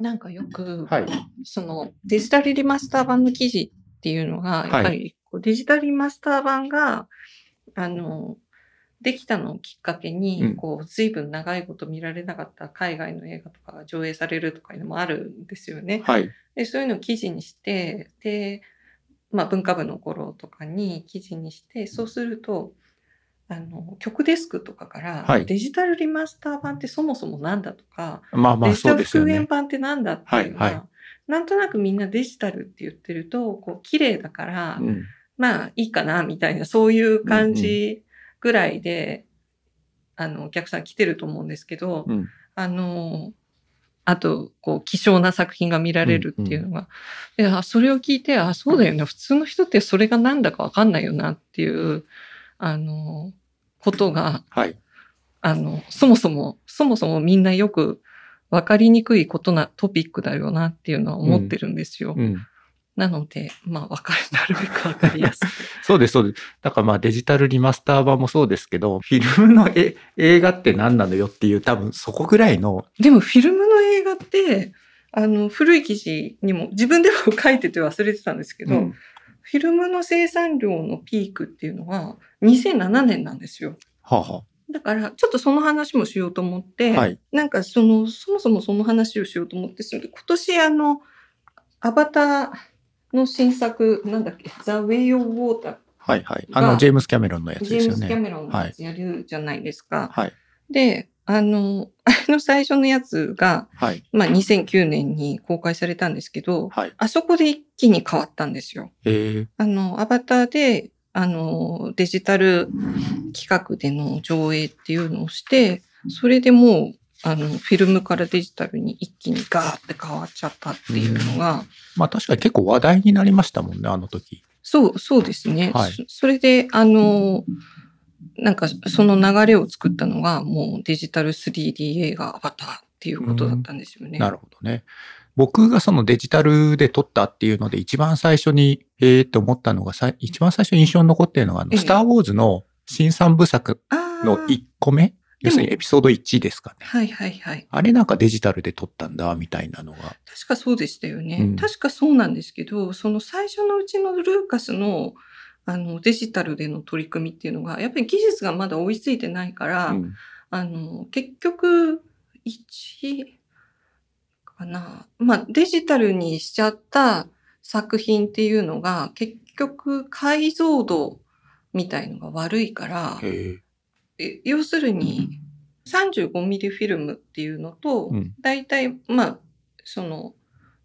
なんかよく、はい。そのデジタルリマスター版の記事っていうのが、やっぱりこうデジタルリマスター版が、あの、できたのをきっかけに、うんこう、随分長いこと見られなかった海外の映画とかが上映されるとかいうのもあるんですよね。はい。で、そういうのを記事にして、で、まあ文化部の頃とかに記事にして、そうすると、あの、曲デスクとかから、はいデジタルリマスター版ってそもそもなんだとか、まあまあデジタル。復元版ってなんだっていうのは、はいはなんとなくみんなデジタルって言ってると、こう、綺麗だから、うん。まあいいかな、みたいな、そういう感じぐらいで、あの、お客さん来てると思うんですけど、うん。あの、あと、こう、希少な作品が見られるっていうのが、いや、それを聞いて、あ、そうだよね。普通の人ってそれがなんだかわかんないよなっていう、あの、ことが、はい。あの、そもそも、そもそもみんなよくわかりにくいことなトピックだよなっていうのは思ってるんですよ。うん。なので、まあ、わかる、なるべくわかりやすく。そうです、そうです。だからまあデジタルリマスター版もそうですけど、フィルムのえ映画って何なのよっていう多分そこぐらいの、でも、フィルムの映画って、あの、古い記事にも、自分でも書いてて忘れてたんですけど、うんフィルムの生産量のピークっていうのは2007年なんですよ。はあはだから、ちょっとその話もしようと思って、あはい。なんかその、そもそもその話をしようと思って、それで今年あの、アバターの新作、なんだっけ、The Way of Water、はいはい。あがの、ジェームス・キャメロンのやつジェームス・キャですよね。メロンのやつやるじゃないですか。はい。で、あの、あれの最初のやつが、はい。まあ2009年に公開されたんですけど、はい。あそこで一気に変わったんですよ。えー、あの、アバターで、あの、デジタル企画での上映っていうのをして、それでもう、あの、フィルムからデジタルに一気にガーって変わっちゃったっていうのが、まあ確かに結構話題になりましたもんね、あの時。そう、そうですね。はいそそれで、あの、なんかその流れを作ったのが、もうデジタル 3D 映画アバターっていうことだったんですよね。なるほどね。僕がそのデジタルで撮ったっていうので一番最初に、えーって思ったのが、さい一番最初に印象に残ってるのが、あのええスター・ウォーズの新三部作の1個目？要するにエピソード1ですかね。はいはいはい。あれなんかデジタルで撮ったんだ、みたいなのが。確かそうでしたよね。うん確かそうなんですけど、その最初のうちのルーカスのあのデジタルでの取り組みっていうのが、やっぱり技術がまだ追いついてないから、うん。あの結局、1かな。まあデジタルにしちゃった作品っていうのが、結局解像度みたいのが悪いから、要するに35ミリフィルムっていうのと、うん。大体、まあ、その、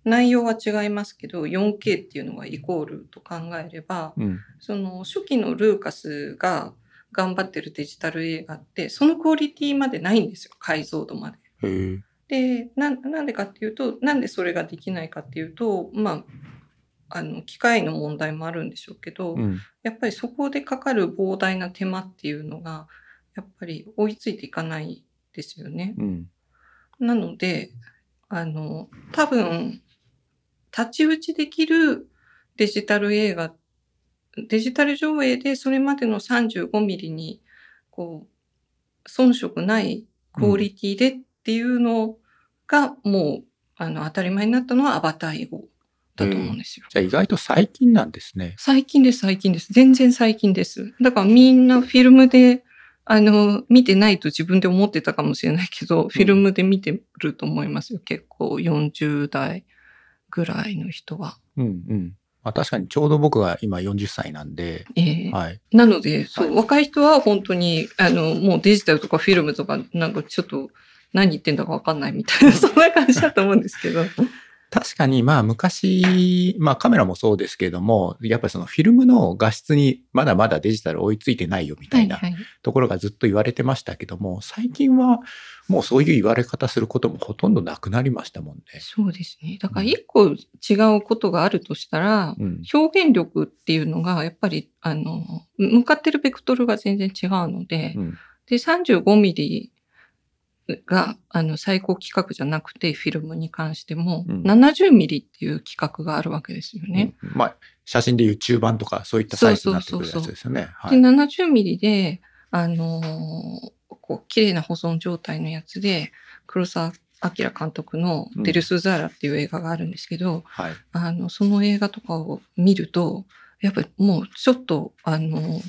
内容は違いますけど、4K っていうのがイコールと考えれば、えうん。その初期のルーカスが頑張ってるデジタル映画って、そのクオリティまでないんですよ、解像度まで。で、な、なんでかっていうと、なんでそれができないかっていうと、まあ、あの、機械の問題もあるんでしょうけど、うん。やっぱりそこでかかる膨大な手間っていうのが、やっぱり追いついていかないですよね。うん。なので、あの、多分、太刀打ちできるデジタル映画、デジタル上映でそれまでの35ミリに、こう、遜色ないクオリティでっていうのが、もう、あの、当たり前になったのはアバター以後だと思うんですよ。じゃあ意外と最近なんですね。最近です、最近です。全然最近です。だからみんなフィルムで、あの、見てないと自分で思ってたかもしれないけど、フィルムで見てると思いますよ。結構40代ぐらいの人は。うんうん。まあ確かにちょうど僕が今40歳なんで、ええはい。なので、そう、はい若い人は本当に、あの、もうデジタルとかフィルムとか、なんかちょっと何言ってんだかわかんないみたいな、そんな感じだと思うんですけど。確かにまあ昔、まあカメラもそうですけれども、やっぱりそのフィルムの画質にまだまだデジタル追いついてないよみたいな。ところがずっと言われてましたけども、最近はもうそういう言われ方することもほとんどなくなりましたもんね。そうですね。だから一個違うことがあるとしたら、うん。表現力っていうのが、やっぱり、あの、向かってるベクトルが全然違うので、うん。で、35ミリが、あの、最高規格じゃなくて、フィルムに関しても、うん70ミリっていう規格があるわけですよね。うんまあ、写真でいう中盤とかそういったサイズになってくるやつですよね。はで、い。70ミリで、あのーこう、綺麗な保存状態のやつで、黒さア明監督のうんデルスザーラっていう映画があるんですけど、はい。あの、その映画とかを見ると、やっぱりもうちょっと、あの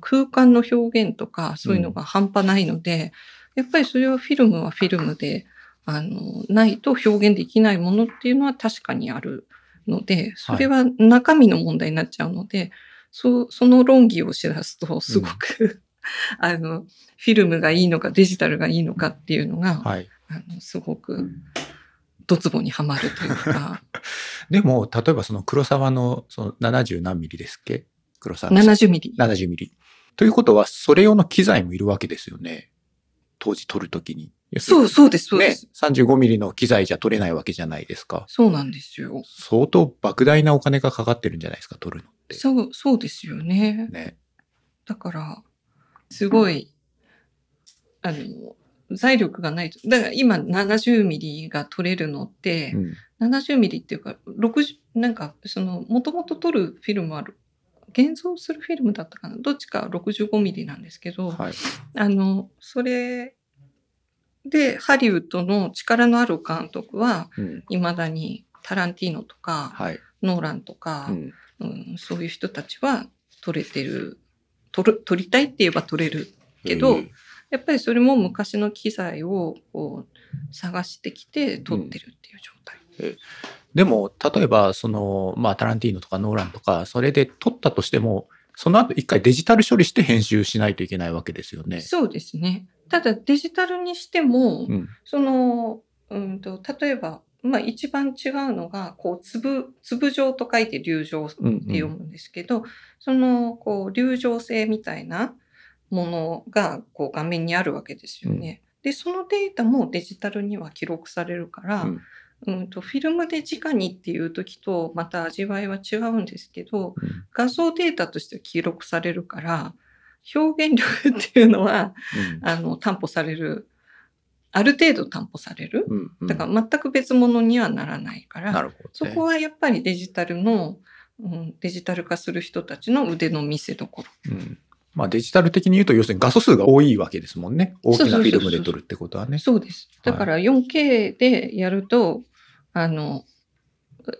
空間の表現とかそういうのが半端ないので、やっぱりそれはフィルムはフィルムで、あの、ないと表現できないものっていうのは確かにあるので、それは中身の問題になっちゃうので、そう、その論議をしだすと、すごく、あの、フィルムがいいのかデジタルがいいのかっていうのが、はい。あのすごく、ドツボにはまるというか、でも、例えばその黒沢のその70何ミリですっけ？黒沢の70ミリ。70ミリ。ということは、それ用の機材もいるわけですよね。当時撮るときに。そう、そうです、そうでねす。、35ミリの機材じゃ撮れないわけじゃないですか。そうなんですよ。相当莫大なお金がかかってるんじゃないですか、撮るのって。そう、そうですよね。ね。だから、すごい、あの、財力がないと。だから今70ミリが取れるのって、うん。70ミリっていうか、60、なんか、その、もともと撮るフィルムは、現像するフィルムだったかな？どっちか65ミリなんですけど、はい。あの、それで、ハリウッドの力のある監督は、うん。未だにタランティーノとか、はい。ノーランとか、うん。うん、そういう人たちは取れてる、取る、取りたいって言えば取れる。けどえーやっぱりそれも昔の機材をこう探してきて取ってるっていう状態。でも、例えば、その、まあ、タランティーノとかノーランとか、それで撮ったとしても、その後一回デジタル処理して編集しないといけないわけですよね。そうですね。ただデジタルにしても、うん。その、うんと、例えば、まあ一番違うのが、こう、粒、粒状と書いて流状ってうん読むんですけど、その、こう、流状性みたいなものが、こう、画面にあるわけですよね。で、そのデータもデジタルには記録されるから、うんうんと、フィルムで直にっていう時と、また味わいは違うんですけど、うん画像データとして記録されるから、表現力っていうのは、あの、担保される、ある程度担保される。うん。うん。だから全く別物にはならないから、ね。そこはやっぱりデジタルの、うん、デジタル化する人たちの腕の見せ所。うん。まあデジタル的に言うと、要するに画素数が多いわけですもんね。大きなフィルムで撮るってことはね。そうです。だから 4K でやると、あの、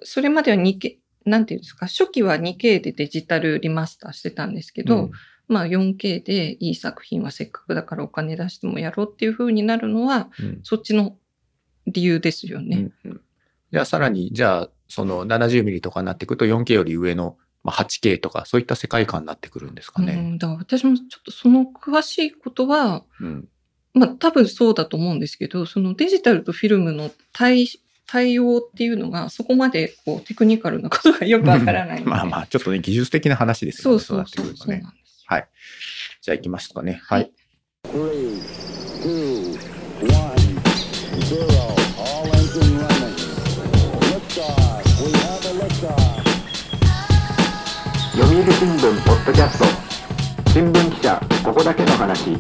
それまでは 2K、なんていうんですか、初期は 2K でデジタルリマスターしてたんですけど、うんまあ 4K でいい作品はせっかくだからお金出してもやろうっていう風になるのは、うんそっちの理由ですよね。うんうんじゃあさらに、じゃあ、その70ミリとかになってくると 4K より上の、まあ、8K とか、そういった世界観になってくるんですかね。うん、だから私もちょっとその詳しいことは、うん。まあ多分そうだと思うんですけど、そのデジタルとフィルムの対対応っていうのがそこまでこうテクニカルなことがよくわからない。まあまあ、ちょっとね、技術的な話ですよね。そうそうそうなってくるとね。そうなんですよ。はい。じゃあ行きますかね。はい。Three, two, one, zero. All engine running. Liftoff. We have a liftoff. 読売新聞ポッドキャスト新聞記者ここだけの話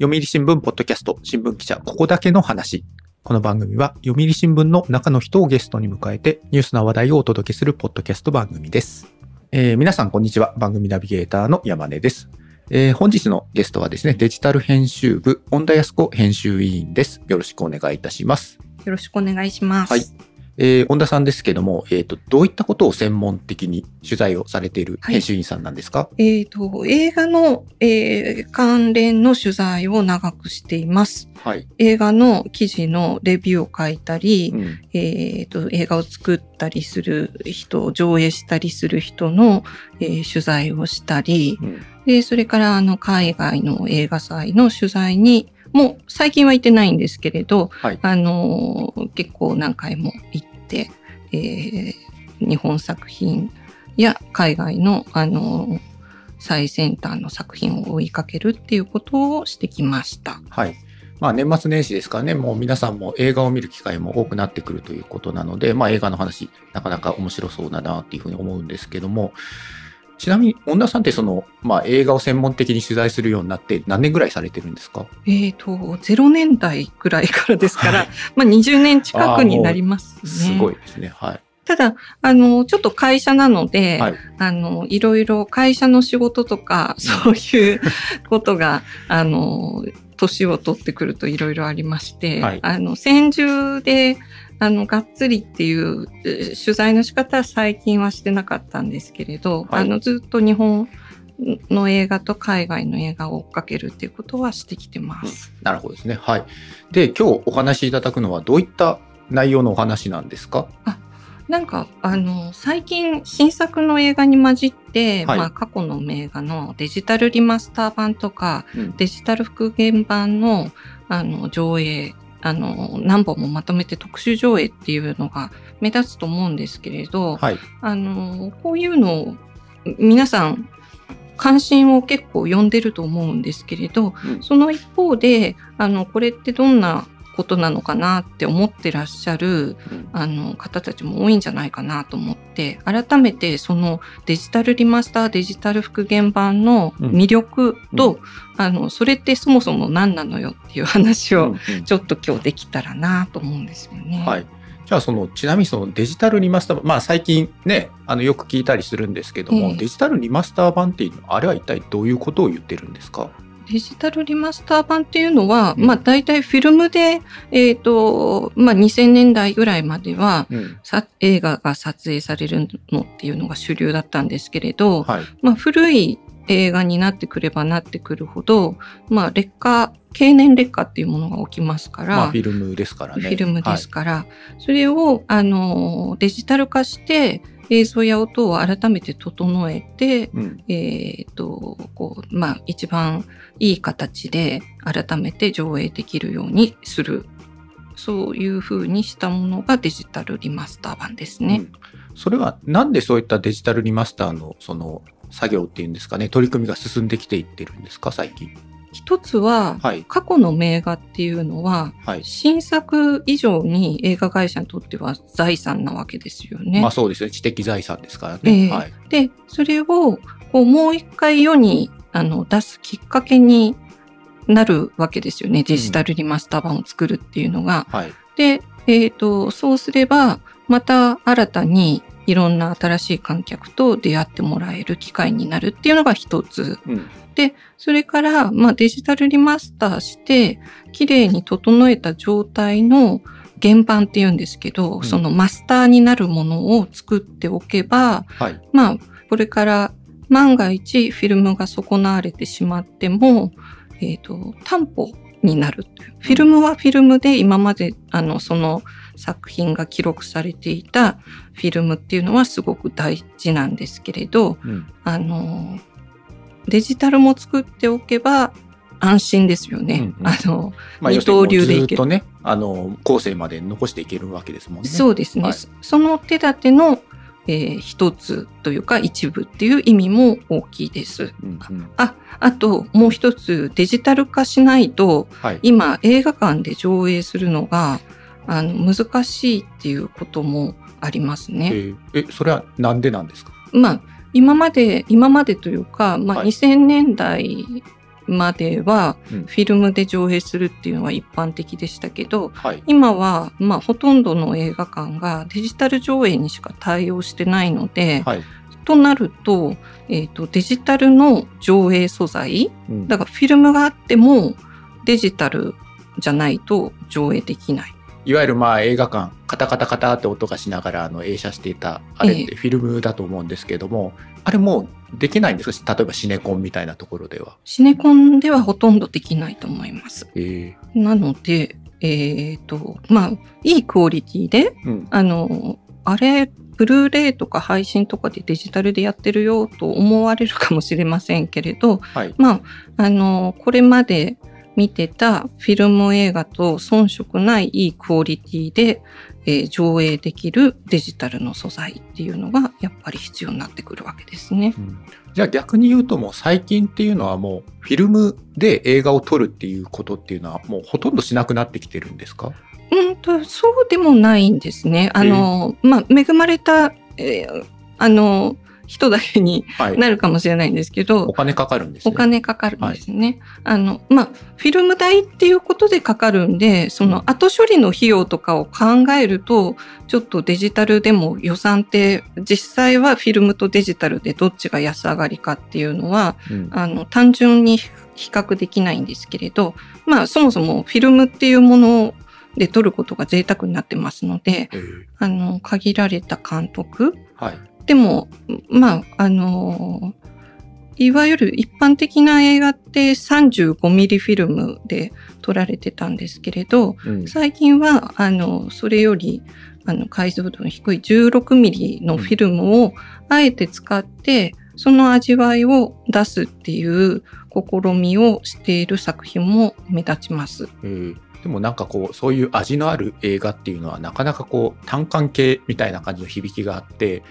読売新聞ポッドキャスト、新聞記者、ここだけの話。この番組は、読売新聞の中の人をゲストに迎えて、ニュースな話題をお届けするポッドキャスト番組です。えー皆さん、こんにちは。番組ナビゲーターの山根です。えー本日のゲストはですね、デジタル編集部、本田康子編集委員です。よろしくお願いいたします。よろしくお願いします。はい。えー、本田さんですけども、えっ、と、どういったことを専門的に取材をされているはい編集員さんなんですか、えっ、と、映画の、えー関連の取材を長くしています。はい。映画の記事のレビューを書いたり、うん。えっ、と、映画を作ったりする人、上映したりする人の、えー取材をしたり、うん。で、それから、あの、海外の映画祭の取材に、もう最近は行ってないんですけれど、はい。あのー結構何回も行って、えー日本作品や海外の、あのー最先端の作品を追いかけるっていうことをしてきました。はい。まあ年末年始ですからね、もう皆さんも映画を見る機会も多くなってくるということなので、まあ映画の話、なかなか面白そうだなっていうふうに思うんですけども、ちなみに、恩田さんってその、まあ映画を専門的に取材するようになって何年ぐらいされてるんですか？えっ、と、0年代ぐらいからですから、はい まあ20年近くになりますね。すごいですね。はい。ただ、あの、ちょっと会社なので、はいあの、いろいろ会社の仕事とか、そういうことが、あの、年を取ってくるといろいろありまして、はいあの、戦中で、あの、がっつりっていうえー取材の仕方は最近はしてなかったんですけれど、はいあの、ずっと日本の映画と海外の映画を追っかけるっていうことはしてきてます。なるほどですね。はい。で、今日お話しいただくのはどういった内容のお話なんですか？なんか、あの、最近新作の映画に混じって、はいまあ過去の名画のデジタルリマスター版とか、うんデジタル復元版の、あの、上映、あの、何本もまとめて特殊上映っていうのが目立つと思うんですけれど、はい。あの、こういうのを皆さん関心を結構呼んでると思うんですけれど、うんその一方で、あの、これってどんなことなのかなって思ってらっしゃるうん。あの方たちも多いんじゃないかなと思って改めてそのデジタルリマスターデジタル復元版の魅力と、うん。あのそれってそもそも何なのよっていう話をうんうん。ちょっと今日できたらなと思うんですよね。はい。じゃあそのちなみにそのデジタルリマスター版まあ最近ねあのよく聞いたりするんですけども、ええ。デジタルリマスター版っていうのはあれは一体どういうことを言ってるんですか？デジタルリマスター版っていうのは、うん。まあ大体フィルムで、えっ、と、まあ2000年代ぐらいまでは、うん。さ映画が撮影されるのっていうのが主流だったんですけれど、はい。まあ、古い映画になってくればなってくるほど、まあ、劣化、経年劣化っていうものが起きますから、まあフィルムですからね。フィルムですから、それを、あの、デジタル化して、映像や音を改めて整えて、はいうんえっ、と、こう、まあ、一番いい形で改めて上映できるようにする。そういう風にしたものがデジタルリマスター版ですね。うんそれはなんでそういったデジタルリマスターのその作業っていうんですかね取り組みが進んできていってるんですか最近？一つは、はい。過去の名画っていうのは、はい。新作以上に映画会社にとっては財産なわけですよね。まあそうですね。知的財産ですからえね、えはい。で、それをこうもう一回世にあの出すきっかけになるわけですよね。デジタルリマスター版を作るっていうのが。はい。で、えっ、と、そうすれば、また新たにいろんな新しい観客と出会ってもらえる機会になるっていうのが一つ。うんそれから、まあ、デジタルリマスターして、綺麗に整えた状態の原版っていうんですけど、んそのマスターになるものを作っておけば、はいまあ、これから万が一フィルムが損なわれてしまっても、えっ、と、担保になる。フィルムはフィルムで今まで、あの、その作品が記録されていたフィルムっていうのはすごく大事なんですけれど、うんあの、デジタルも作っておけば安心ですよね。うんうんあの、まあ、二刀流でいけるね、あの、後世まで残していけるわけですもんね。そうですね、はいそその手立ての、えー一つというか一部っていう意味も大きいです。うんうんあ、あともう一つデジタル化しないとはい。今映画館で上映するのがあの難しいっていうこともありますえね。ーえ、それはなんでなんですか？まあ今まで今までというか、まあ、はい2000年代まではうんフィルムで上映するっていうのは一般的でしたけど、はい。今は、まあ、ほとんどの映画館がデジタル上映にしか対応してないので、はい。となると、えっ、と、デジタルの上映素材、うんだからフィルムがあってもデジタルじゃないと上映できない。いわゆるまあ映画館、カタカタカタって音がしながらあの映写していた、あれってフィルムだと思うんですけれども、あれもうできないんですか例えばシネコンみたいなところでは。シネコンではほとんどできないと思います。えなので、えっ、と、まあ、いいクオリティで、ーうん。あの、あれ、ブルーレイとか配信とかでデジタルでやってるよと思われるかもしれませんけれど、はい。まあ、あの、これまで見てたフィルム映画と遜色ないいいクオリティで、えー上映できるデジタルの素材っていうのがやっぱり必要になってくるわけですね。うんじゃあ逆に言うともう最近っていうのはもうフィルムで映画を撮るっていうことっていうのはもうほとんどしなくなってきてるんですか？うんと、そうでもないんですね。あの、まあ、恵まれた、えーあの、人だけにはい。なるかもしれないんですけど、お金かかるんですね。お金かかるんですね。あの、まあ、フィルム代っていうことでかかるんで、その後処理の費用とかを考えると、ちょっとデジタルでも予算って、実際はフィルムとデジタルでどっちが安上がりかっていうのは、うんあの、単純に比較できないんですけれど、まあ、そもそもフィルムっていうもので撮ることが贅沢になってますので、えーあの、限られた監督はい。でも、まあ、あのいわゆる一般的な映画って35ミリフィルムで撮られてたんですけれど、うん最近は、あの、それより、あの、解像度の低い16ミリのフィルムをあえて使って、その味わいを出すっていう試みをしている作品も目立ちます。えーでもなんかこうそういう味のある映画っていうのはなかなかこう単管系みたいな感じの響きがあって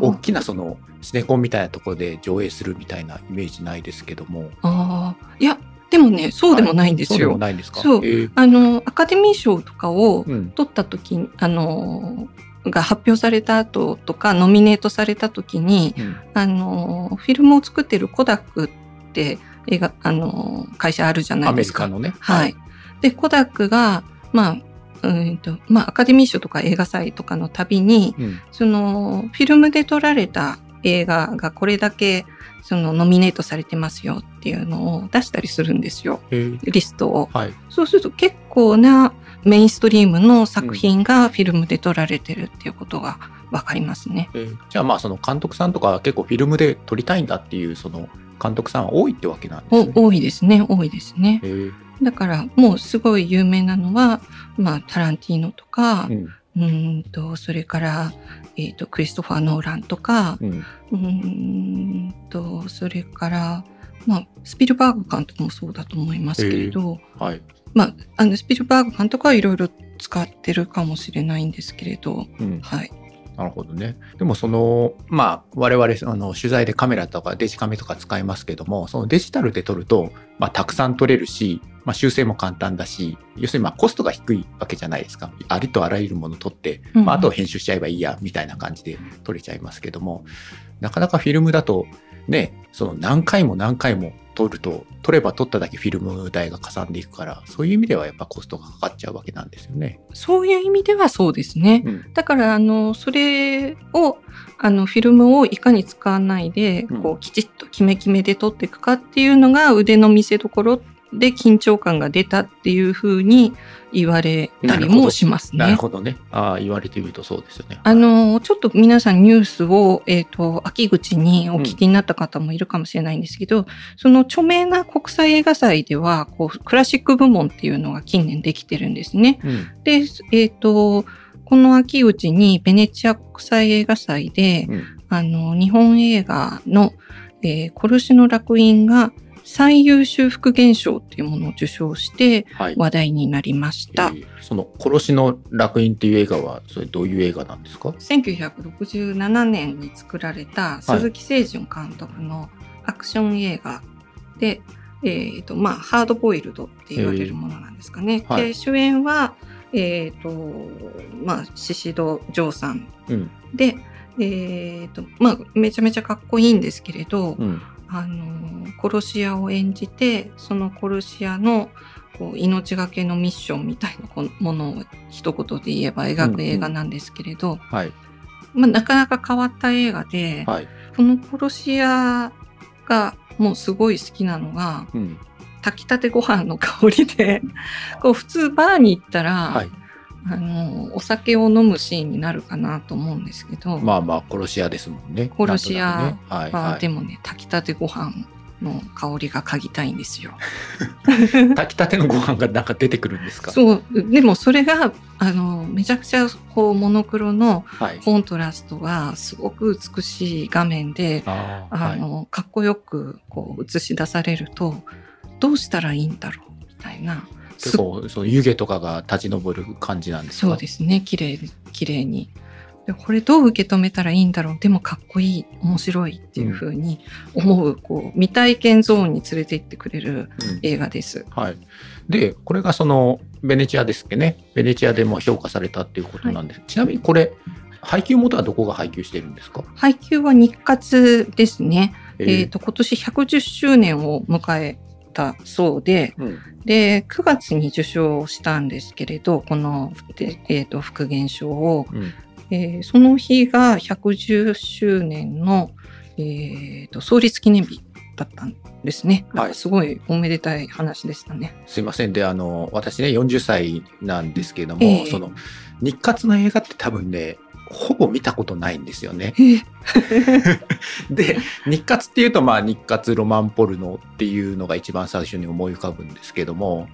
大きなそのシネコンみたいなところで上映するみたいなイメージないですけども。ああ、いや、でもね、そうでもないんですそうでもよ。ないんですか？そう。えー。あの、アカデミー賞とかをうん。取った時に、あの、が発表された後とか、ノミネートされた時に、うん。あの、フィルムを作ってるコダックって映画、あの、会社あるじゃなアいですか。メリカのね。はい。で、コダックが、まあ、うんと、まあ、アカデミー賞とか映画祭とかのたびに、うんその、フィルムで撮られた映画がこれだけ、その、ノミネートされてますよっていうのを出したりするんですよ。えーリストを。はいそうすると結構なメインストリームの作品がフィルムで撮られてるっていうことがわかりますね。えーじゃあまあその監督さんとかは結構フィルムで撮りたいんだっていうその監督さんは多いってわけなんですね。お多いですね。多いですねえ。ーだからもうすごい有名なのは、まあタランティーノとか、うん。うーんと、それから、えっ、と、クリストファー・ノーランとか、うん。んと、それから、まあ、スピルバーグ監督もそうだと思いますけれど、はい。まあ、あの、スピルバーグ監督はいろいろ使ってるかもしれないんですけれど、うん。はい。なるほどね。でもそのまあ我々あの取材でカメラとかデジカメとか使いますけどもそのデジタルで撮ると、まあ、たくさん撮れるし、まあ、修正も簡単だし要するにまあコストが低いわけじゃないですかありとあらゆるもの撮って、うんまあ、あとは編集しちゃえばいいやみたいな感じで撮れちゃいますけどもなかなかフィルムだとねその何回も何回も撮ると撮れば撮っただけフィルム代がかさんでいくからそういう意味ではやっぱコストがかかっちゃうわけなんですよね。そういう意味ではそうですね。うんだから、あの、それを、あの、フィルムをいかに使わないで、うんこう、きちっとキメキメで撮っていくかっていうのが腕の見せ所で緊張感が出たっていうふうに言われたりもしますね。なるほどね。ああ言われてみるとそうですよね。あの、ちょっと皆さんニュースを、えっ、と、秋口にお聞きになった方もいるかもしれないんですけど、その著名な国際映画祭では、こう、クラシック部門っていうのが近年できてるんですね。うんで、えっ、と、この秋口にベネチア国際映画祭で、うんあの、日本映画の、えー殺しの楽園が最優秀復元賞っていうものを受賞してはい。話題になりました。えーその殺しの楽園っていう映画はそれどういう映画なんですか？1967年に作られた鈴木清純監督のアクション映画で、えーとまあ、ハードボイルドって言われるものなんですかね。はいで主演は、えーとまあ、宍戸城さんうんで、えーとまあ、めちゃめちゃかっこいいんですけれど、うんあの殺し屋を演じてその殺し屋のこう命がけのミッションみたいなこものを一言で言えば描く映画なんですけれど、はいまあ、なかなか変わった映画で、はい。この殺し屋がもうすごい好きなのがうん炊きたてご飯の香りでこう普通バーに行ったら、はい。あのお酒を飲むシーンになるかなと思うんですけど、まあまあ殺し屋ですもんね。殺し屋なんとなくねはいははい。でもね炊きたてご飯の香りが嗅ぎたいんですよ。炊きたてのご飯がなんか出てくるんですか？そうでもそれがあのめちゃくちゃこうモノクロのはい。コントラストがすごく美しい画面ではい。あの、かっこよくこう映し出されるとどうしたらいいんだろうみたいな結構その湯気とかが立ち上る感じなんですか？そうですね綺麗綺麗にでこれどう受け止めたらいいんだろう？でもかっこいい面白いっていう風に思う、こう未体験ゾーンに連れて行ってくれるうん映画です。はい。で、これがそのベネチアですっけね。ベネチアでも評価されたっていうことなんです。ちなみにこれ、配給元はどこが配給してるんですか？配給は日活ですね。ええっ、と、今年110周年を迎えたそうで、うん。で、9月に受賞したんですけれど、この、でえっ、と、復元賞を、うん。えーその日が110周年の、えっ、と、創立記念日だったんですね。すごいおめでたい話でしたね。すいません。であの私ね40歳なんですけども、ええ。その日活の映画って多分ねほぼ見たことないんですよね。え。ー で日活っていうとまあ日活ロマンポルノっていうのが一番最初に思い浮かぶんですけども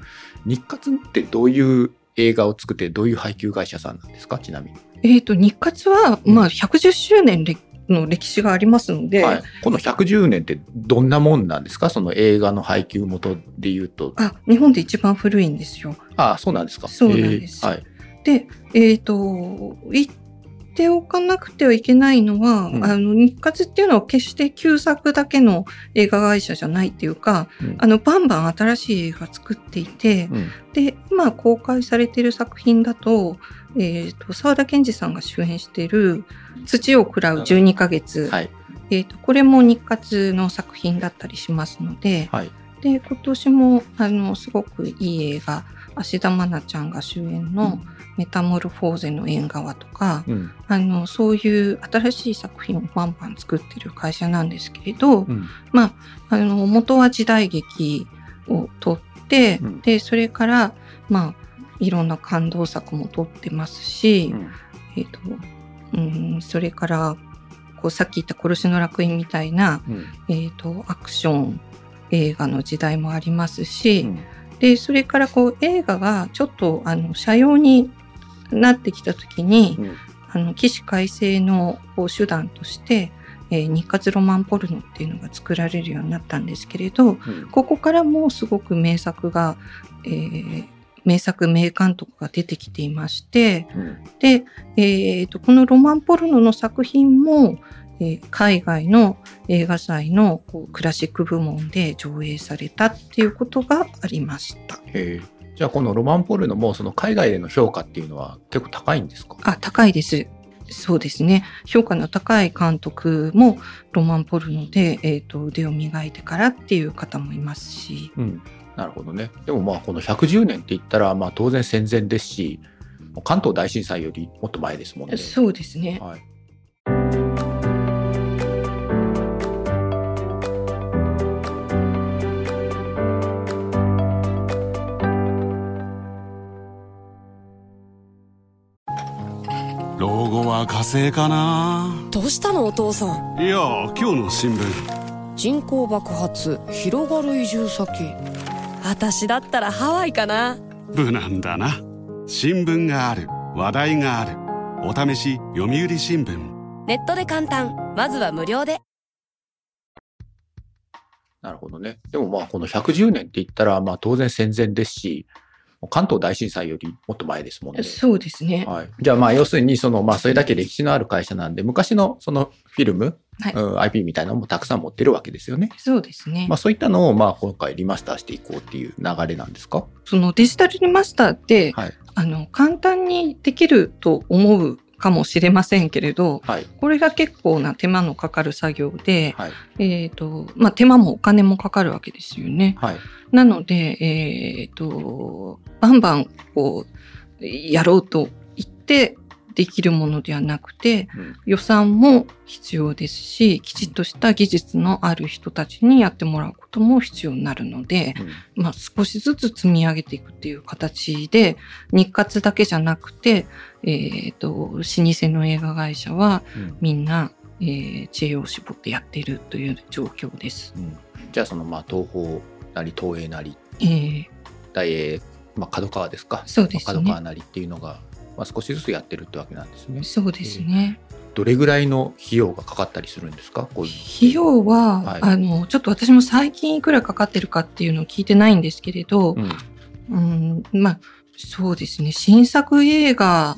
日活ってどういう映画を作ってどういう配給会社さんなんですか？ちなみに、えっ、と、日活は、まあ、110周年の歴史がありますので、はい、この110年ってどんなもんなんですか？その映画の配給元で言うと。あ、日本で一番古いんですよ。ああそうなんですか。そうなんです。えーはい。で、えっ、と、言っておかなくてはいけないのは、うん。あの、日活っていうのは決して旧作だけの映画会社じゃないっていうか、うん。あの、バンバン新しい映画作っていて、うん。で、今公開されている作品だと、えっ、と、沢田研二さんが主演している土を喰らう12ヶ月、はい。えっ、と、これも日活の作品だったりしますので、はい。で、今年も、あの、すごくいい映画、芦田愛菜ちゃんが主演のメタモルフォーゼの縁側とか、うん。あの、そういう新しい作品をバンバン作ってる会社なんですけれど、うん。まあ、あの、元は時代劇を撮って、うん。で、それから、まあ、いろんな感動作も撮ってますし、うん。えっ、と、うん、それから、こう、さっき言った殺しの楽園みたいな、うん。えっ、と、アクション映画の時代もありますし、うん。で、それからこう映画がちょっとあの、社用になってきたときに、うん。あの、起死回生のこう手段として、えー日活ロマンポルノっていうのが作られるようになったんですけれど、うん。ここからもすごく名作が、えー名作名監督が出てきていまして、うん。で、えーと、このロマンポルノの作品も、えー海外の映画祭のこうクラシック部門で上映されたっていうことがありました。じゃあこのロマンポルノもその海外での評価っていうのは結構高いんですか？あ、高いです。そうですね。評価の高い監督もロマンポルノで、えーと腕を磨いてからっていう方もいますし。うんなるほどねでもまあこの110年って言ったらまあ当然戦前ですし関東大震災よりもっと前ですもんね。そうですね。はいは火星かな？どうしたのお父さん？いや今日の新聞。人口爆発広がる移住先。私だったらハワイかな？無難だな。新聞がある話題がある。お試し読売新聞。ネットで簡単。まずは無料で。なるほどね。でもまあこの110年って言ったらまあ当然戦前ですし関東大震災よりもっと前ですもんね。そうですね。はい、じゃあまあ要するにそのまあそれだけ歴史のある会社なんで昔のそのフィルム、はいうん IP みたいなのもたくさん持ってるわけですよね。そうですね。まあそういったのをまあ今回リマスターしていこうっていう流れなんですか？そのデジタルリマスターって、はいあの、簡単にできると思うかもしれませんけれど、はい。これが結構な手間のかかる作業で、はい。えっ、と、まあ、手間もお金もかかるわけですよね。はい。なので、えっ、と、バンバン、こう、やろうと言ってできるものではなくて、うん予算も必要ですし、きちっとした技術のある人たちにやってもらうことも必要になるので、うんまあ、少しずつ積み上げていくっていう形で、日活だけじゃなくて、えっ、と、老舗の映画会社はうん。みんな、えー知恵を絞ってやっているという状況です。うん。じゃあそのまあ東宝なり東映なり。えー大映、まあ、角川ですか。そうですね。まあ角川なりっていうのが、まあ、少しずつやってるってわけなんですね。そうですね。どれぐらいの費用がかかったりするんですか？費用は、はい。あの、ちょっと私も最近いくらかかってるかっていうのを聞いてないんですけれど、うん。うん、まあ、そうですね。新作映画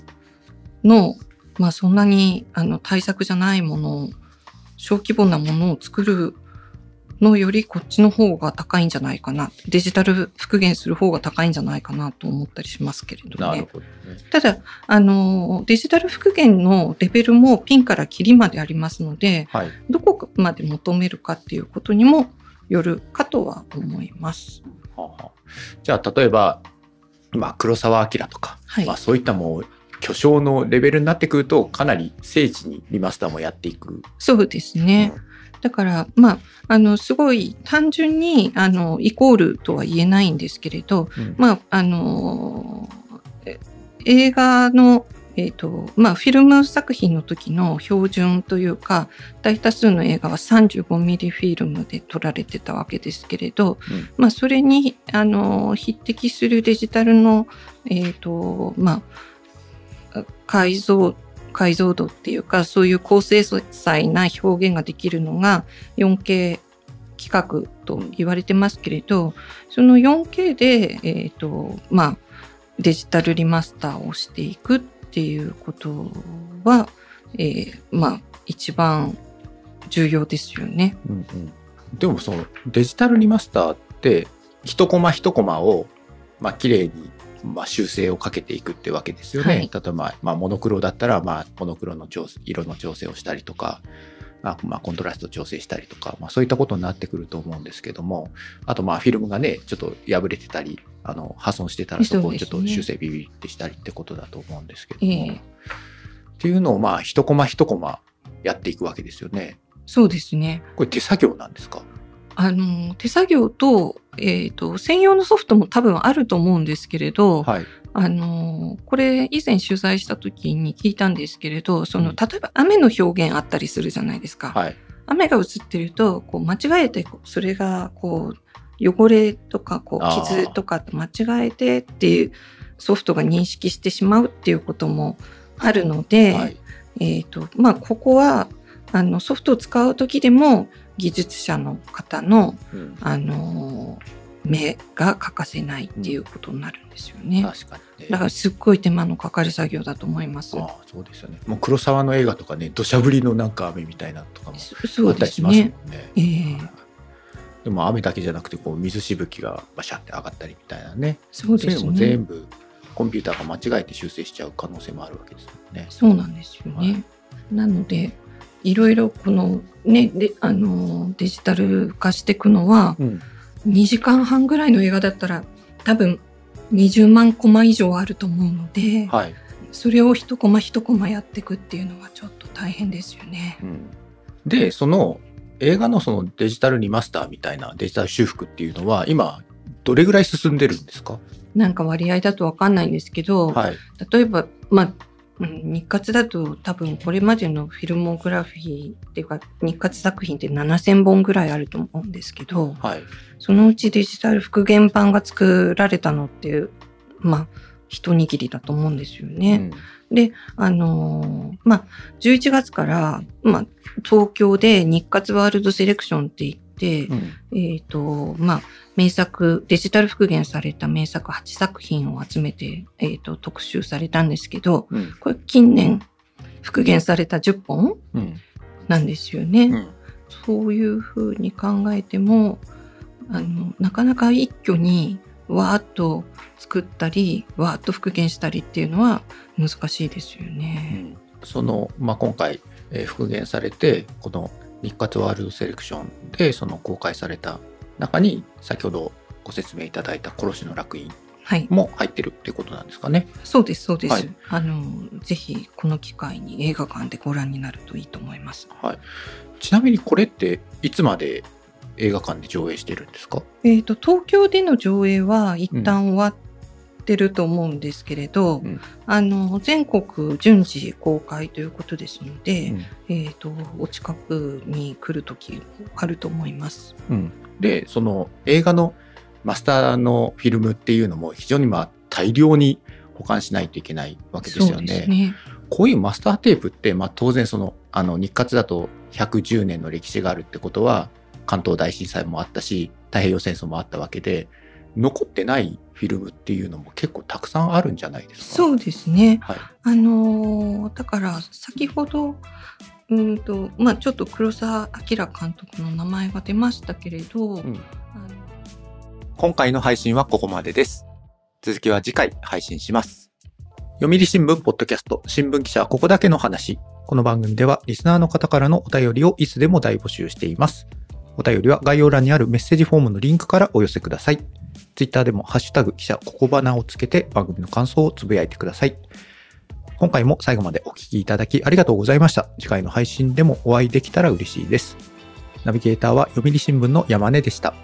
の、まあそんなに、あの、対策じゃないものを、小規模なものを作るのよりこっちの方が高いんじゃないかな。デジタル復元する方が高いんじゃないかなと思ったりしますけれどね。どね。ただ、あの、デジタル復元のレベルもピンからキリまでありますので、はい。どこまで求めるかっていうことにもよるかとは思います。はあはあじゃあ、例えば、まあ、黒澤明とか、はいまあ、そういったもう、巨匠のレベルになってくると、かなり精緻にリマスターもやっていく。そうですね。だから、まあ、あの、すごい単純に、あの、イコールとは言えないんですけれど、うんまあ、あのえ映画の、えっ、と、まあ、フィルム作品の時の標準というか、大多数の映画は35ミリフィルムで撮られてたわけですけれど、うん。まあ、それに、あの、匹敵するデジタルの、えっ、と、まあ、解像、解像度っていうか、そういう高精細な表現ができるのが 4K 規格と言われてますけれど、その 4K で、えっ、と、まあ、デジタルリマスターをしていくっていうことは、えーまあ、一番重要ですよね。うんうんでもそのデジタルリマスターって一コマ一コマをまあ綺麗にまあ修正をかけていくってわけですよね。はい例えば、まあ、モノクロだったらまあモノクロの調整色の調整をしたりとか、まあ、まあコントラスト調整したりとか、まあ、そういったことになってくると思うんですけどもあとまあフィルムがねちょっと破れてたりあの破損してたらそこをちょっと修正ビビってしたりってことだと思うんですけども、ええっていうのをまあ一コマ一コマやっていくわけですよね。そうですね。これ手作業なんですか？あの、手作業と、えっ、と、専用のソフトも多分あると思うんですけれど、はい。あの、これ以前取材した時に聞いたんですけれど、その、うん例えば雨の表現あったりするじゃないですか。はい。雨が映ってると、こう、間違えて、それが、こう、汚れとか、こう、傷とかと間違えてっていうソフトが認識してしまうっていうこともあるので、はい。えっ、と、まあ、ここは、あの、ソフトを使う時でも、技術者の方の、うんあの目が欠かせないっていうことになるんですよね。確かにね。だからすっごい手間のかかる作業だと思います。ああそうですよね。もう黒沢の映画とかね、土砂降りのなんか雨みたいなのとかもあったりしますもんねね。。ええでも雨だけじゃなくてこう水しぶきがバシャって上がったりみたいなね。そうですね全。部コンピューターが間違えて修正しちゃう可能性もあるわけですよね。そうなんですよね。はいなので、いろいろこのね、で、あの、デジタル化していくのは、うん。2時間半ぐらいの映画だったら、多分20万コマ以上あると思うので、はい。それを一コマ一コマやっていくっていうのはちょっと大変ですよね。うん、で、その映画のそのデジタルリマスターみたいなデジタル修復っていうのは今どれぐらい進んでるんですか？なんか割合だとわかんないんですけど、はい。例えば、まあ、うん日活だと多分これまでのフィルモグラフィーっていうか日活作品って7000本ぐらいあると思うんですけどはい。そのうちデジタル復元版が作られたのっていうまあ一握りだと思うんですよね。であのーまあ11月から、まあ、東京で日活ワールドセレクションって言って、うん。うんえっ、と、まあ、名作、デジタル復元された名作8作品を集めて、えっ、と、特集されたんですけど、うん。これ近年復元された10本うん。なんですよね。うん。そういうふうに考えても、あの、なかなか一挙にわーっと作ったり、わーっと復元したりっていうのは難しいですよね。その、まあ、今回、えー復元されてこの日活ワールドセレクションでその公開された中に先ほどご説明いただいた殺しの楽園はい。も入ってるってことなんですかね？そうです、そうです。はいあの、ぜひこの機会に映画館でご覧になるといいと思います。はい。ちなみにこれっていつまで映画館で上映してるんですか？えっ、と、東京での上映は一旦終わってると思うんですけれど、うんあの、全国順次公開ということですので、うんえっ、と、お近くに来るときあると思います。うん、でその映画のマスターのフィルムっていうのも非常にまあ大量に保管しないといけないわけですよね。ね。こういうマスターテープって、まあ、当然そのあの日活だと110年の歴史があるってことは関東大震災もあったし太平洋戦争もあったわけで残ってないフィルムっていうのも結構たくさんあるんじゃないですか？そうですね。はいあのーだから先ほどうんと、まあちょっと黒澤明監督の名前が出ましたけれど、んあの今回の配信はここまでです。続きは次回配信します。読売新聞ポッドキャスト新聞記者はここだけの話。この番組ではリスナーの方からのお便りをいつでも大募集しています。お便りは概要欄にあるメッセージフォームのリンクからお寄せください。ツイッターでもハッシュタグ記者ここばなをつけて番組の感想をつぶやいてください。今回も最後までお聞きいただきありがとうございました。次回の配信でもお会いできたら嬉しいです。ナビゲーターは読売新聞の山根でした。